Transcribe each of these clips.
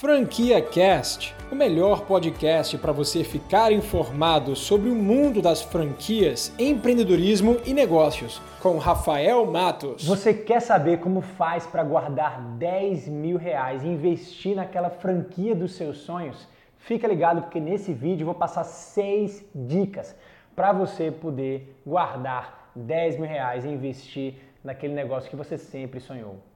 Franquia Cast, o melhor podcast para você ficar informado sobre o mundo das franquias, empreendedorismo e negócios, com Rafael Matos. Você quer saber como faz para guardar 10 mil reais e investir naquela franquia dos seus sonhos? Fica ligado porque nesse vídeo eu vou passar seis dicas para você poder guardar 10 mil reais e investir naquele negócio que você sempre sonhou.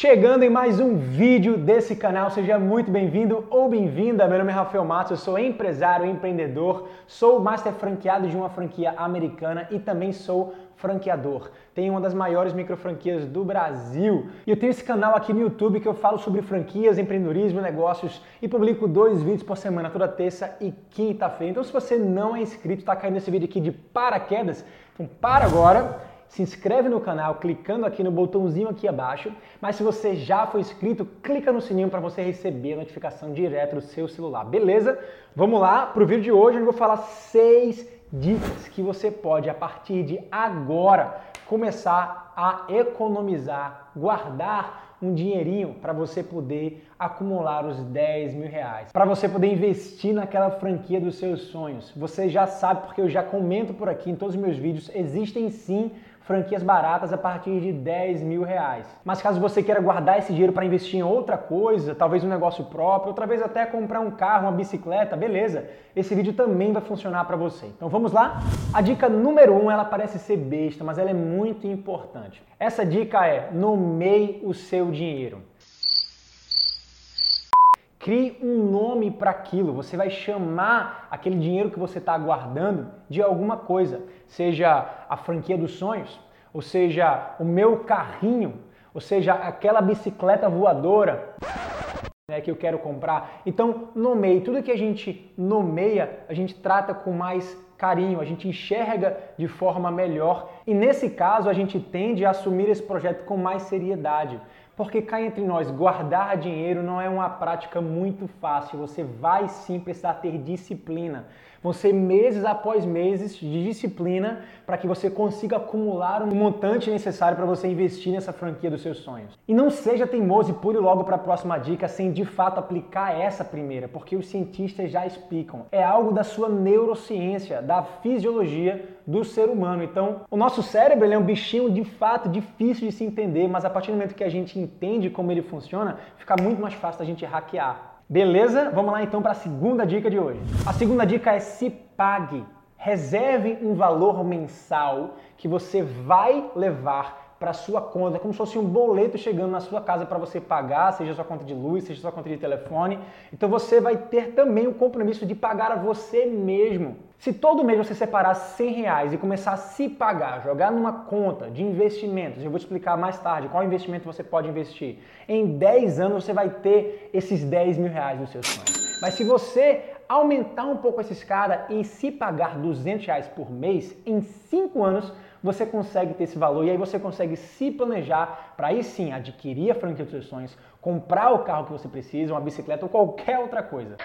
Chegando em mais um vídeo desse canal, seja muito bem-vindo ou bem-vinda. Meu nome é Rafael Matos, eu sou empresário, empreendedor, sou master franqueado de uma franquia americana e também sou franqueador. Tenho uma das maiores micro franquias do Brasil e eu tenho esse canal aqui no YouTube que eu falo sobre franquias, empreendedorismo, negócios e publico dois vídeos por semana, toda terça e quinta-feira. Então, se você não é inscrito, está caindo esse vídeo aqui de paraquedas, então para agora se inscreve no canal clicando aqui no botãozinho aqui abaixo. Mas se você já foi inscrito, clica no sininho para você receber a notificação direto do seu celular. Beleza? Vamos lá para o vídeo de hoje, onde eu vou falar seis dicas que você pode, a partir de agora, começar a economizar, guardar um dinheirinho para você poder acumular os 10 mil reais, para você poder investir naquela franquia dos seus sonhos. Você já sabe, porque eu já comento por aqui em todos os meus vídeos, existem sim franquias baratas a partir de 10 mil reais. Mas caso você queira guardar esse dinheiro para investir em outra coisa, talvez um negócio próprio, outra vez até comprar um carro, uma bicicleta, beleza? Esse vídeo também vai funcionar para você. Então vamos lá? A dica número um, ela parece ser besta, mas ela é muito importante. Essa dica é nomeie o seu dinheiro. Crie um nome para aquilo. Você vai chamar aquele dinheiro que você está guardando de alguma coisa, seja a franquia dos sonhos, ou seja, o meu carrinho, ou seja, aquela bicicleta voadora né, que eu quero comprar. Então, nomeie. Tudo que a gente nomeia, a gente trata com mais carinho, a gente enxerga de forma melhor e nesse caso a gente tende a assumir esse projeto com mais seriedade. Porque cá entre nós, guardar dinheiro não é uma prática muito fácil. Você vai sim precisar ter disciplina. Vão ser meses após meses de disciplina para que você consiga acumular um montante necessário para você investir nessa franquia dos seus sonhos. E não seja teimoso e pule logo para a próxima dica sem de fato aplicar essa primeira, porque os cientistas já explicam. É algo da sua neurociência, da fisiologia do ser humano. Então, o nosso cérebro é um bichinho de fato difícil de se entender, mas a partir do momento que a gente entende como ele funciona, fica muito mais fácil da gente hackear. Beleza? Vamos lá então para a segunda dica de hoje. A segunda dica é se pague. Reserve um valor mensal que você vai levar para sua conta, como se fosse um boleto chegando na sua casa para você pagar, seja sua conta de luz, seja sua conta de telefone. Então você vai ter também o compromisso de pagar a você mesmo. Se todo mês você separar 100 reais e começar a se pagar, jogar numa conta de investimentos, eu vou te explicar mais tarde qual investimento você pode investir. Em 10 anos você vai ter esses 10 mil reais nos seus sonhos. Mas se você aumentar um pouco essa escada e se pagar 200 reais por mês, em 5 anos você consegue ter esse valor e aí você consegue se planejar para aí sim adquirir a franquia dos seus sonhos, comprar o carro que você precisa, uma bicicleta ou qualquer outra coisa.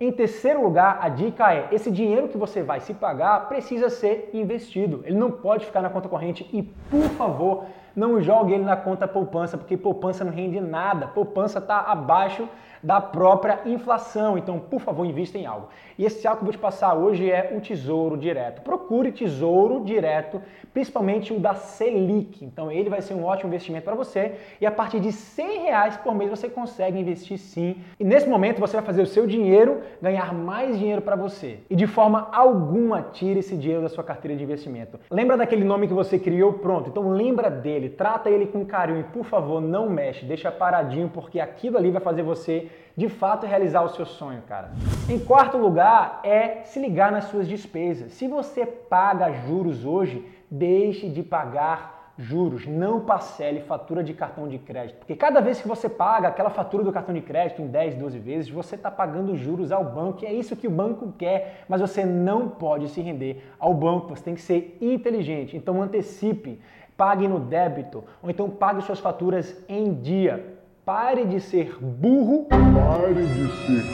Em terceiro lugar, a dica é: esse dinheiro que você vai se pagar precisa ser investido. Ele não pode ficar na conta corrente e, por favor, não jogue ele na conta poupança, porque poupança não rende nada. Poupança está abaixo da própria inflação. Então, por favor, invista em algo. E esse algo que eu vou te passar hoje é o Tesouro Direto. Procure Tesouro Direto, principalmente o da Selic. Então, ele vai ser um ótimo investimento para você. E a partir de 100 reais por mês você consegue investir sim. E nesse momento você vai fazer o seu dinheiro ganhar mais dinheiro para você. E de forma alguma tire esse dinheiro da sua carteira de investimento. Lembra daquele nome que você criou? Pronto. Então lembra dele ele, trata ele com carinho e por favor não mexe, deixa paradinho porque aquilo ali vai fazer você de fato realizar o seu sonho, cara. Em quarto lugar é se ligar nas suas despesas. Se você paga juros hoje, deixe de pagar juros, não parcele fatura de cartão de crédito. Porque cada vez que você paga aquela fatura do cartão de crédito em 10, 12 vezes, você está pagando juros ao banco. E é isso que o banco quer, mas você não pode se render ao banco. Você tem que ser inteligente. Então antecipe pague no débito, ou então pague suas faturas em dia. Pare de ser burro. Pare de ser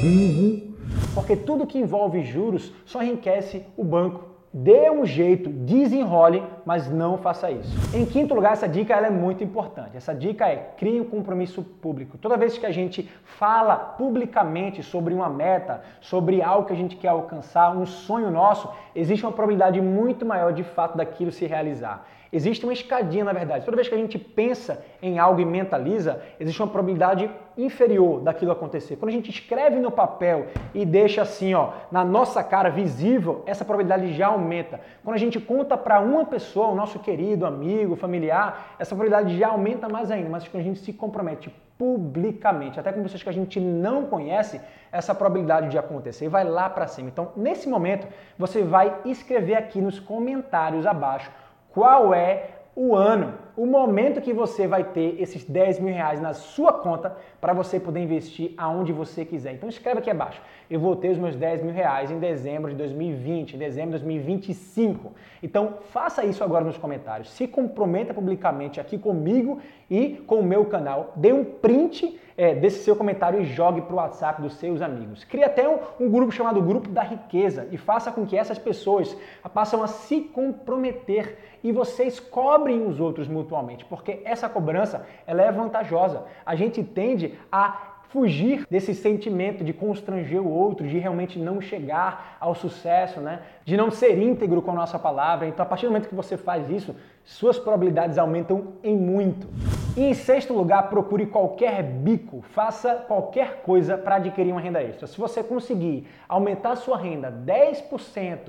burro. Porque tudo que envolve juros só enriquece o banco. Dê um jeito, desenrole mas não faça isso. Em quinto lugar, essa dica ela é muito importante. Essa dica é crie um compromisso público. Toda vez que a gente fala publicamente sobre uma meta, sobre algo que a gente quer alcançar, um sonho nosso, existe uma probabilidade muito maior de fato daquilo se realizar. Existe uma escadinha, na verdade. Toda vez que a gente pensa em algo e mentaliza, existe uma probabilidade inferior daquilo acontecer. Quando a gente escreve no papel e deixa assim, ó, na nossa cara visível, essa probabilidade já aumenta. Quando a gente conta para uma pessoa, o nosso querido amigo, familiar, essa probabilidade já aumenta mais ainda. Mas quando a gente se compromete publicamente, até com pessoas que a gente não conhece, essa probabilidade de acontecer vai lá para cima. Então, nesse momento, você vai escrever aqui nos comentários abaixo qual é o ano, o momento que você vai ter esses 10 mil reais na sua conta para você poder investir aonde você quiser. Então escreve aqui abaixo. Eu vou ter os meus 10 mil reais em dezembro de 2020, em dezembro de 2025. Então faça isso agora nos comentários. Se comprometa publicamente aqui comigo e com o meu canal. Dê um print é, desse seu comentário e jogue para o WhatsApp dos seus amigos. Crie até um, um, grupo chamado Grupo da Riqueza e faça com que essas pessoas passem a se comprometer e vocês cobrem os outros mutuamente, porque essa cobrança ela é vantajosa. A gente tende a fugir desse sentimento de constranger o outro, de realmente não chegar ao sucesso, né? de não ser íntegro com a nossa palavra. Então, a partir do momento que você faz isso, suas probabilidades aumentam em muito. E em sexto lugar, procure qualquer bico, faça qualquer coisa para adquirir uma renda extra. Se você conseguir aumentar sua renda 10%,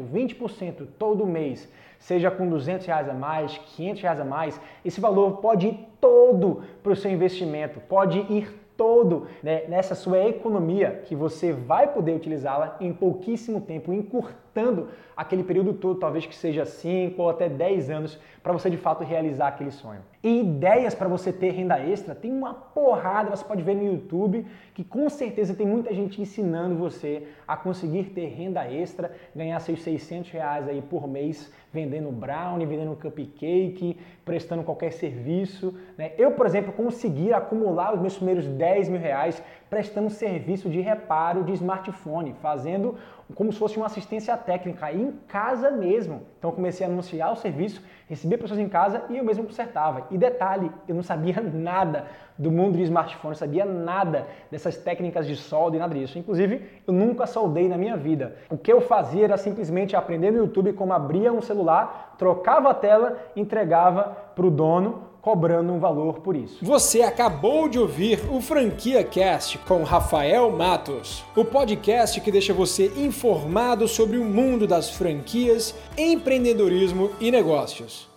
20% todo mês, seja com 200 reais a mais, 500 reais a mais, esse valor pode ir todo para o seu investimento, pode ir todo né, nessa sua economia que você vai poder utilizá-la em pouquíssimo tempo, encurtando aquele período todo, talvez que seja 5 ou até 10 anos, para você de fato realizar aquele sonho. E ideias para você ter renda extra, tem uma porrada, você pode ver no YouTube, que com certeza tem muita gente ensinando você a conseguir ter renda extra, ganhar seus 600 reais aí por mês vendendo brownie, vendendo cupcake, prestando qualquer serviço. Né? Eu, por exemplo, consegui acumular os meus primeiros 10 mil reais prestando serviço de reparo de smartphone, fazendo como se fosse uma assistência técnica em casa mesmo. Então comecei a anunciar o serviço, recebia pessoas em casa e eu mesmo consertava. E detalhe, eu não sabia nada do mundo de smartphone, sabia nada dessas técnicas de solda e nada disso. Inclusive, eu nunca soldei na minha vida. O que eu fazia era simplesmente aprender no YouTube como abria um celular, trocava a tela, entregava para o dono cobrando um valor por isso. Você acabou de ouvir o Franquia Cast com Rafael Matos, o podcast que deixa você informado sobre o mundo das franquias, empreendedorismo e negócios.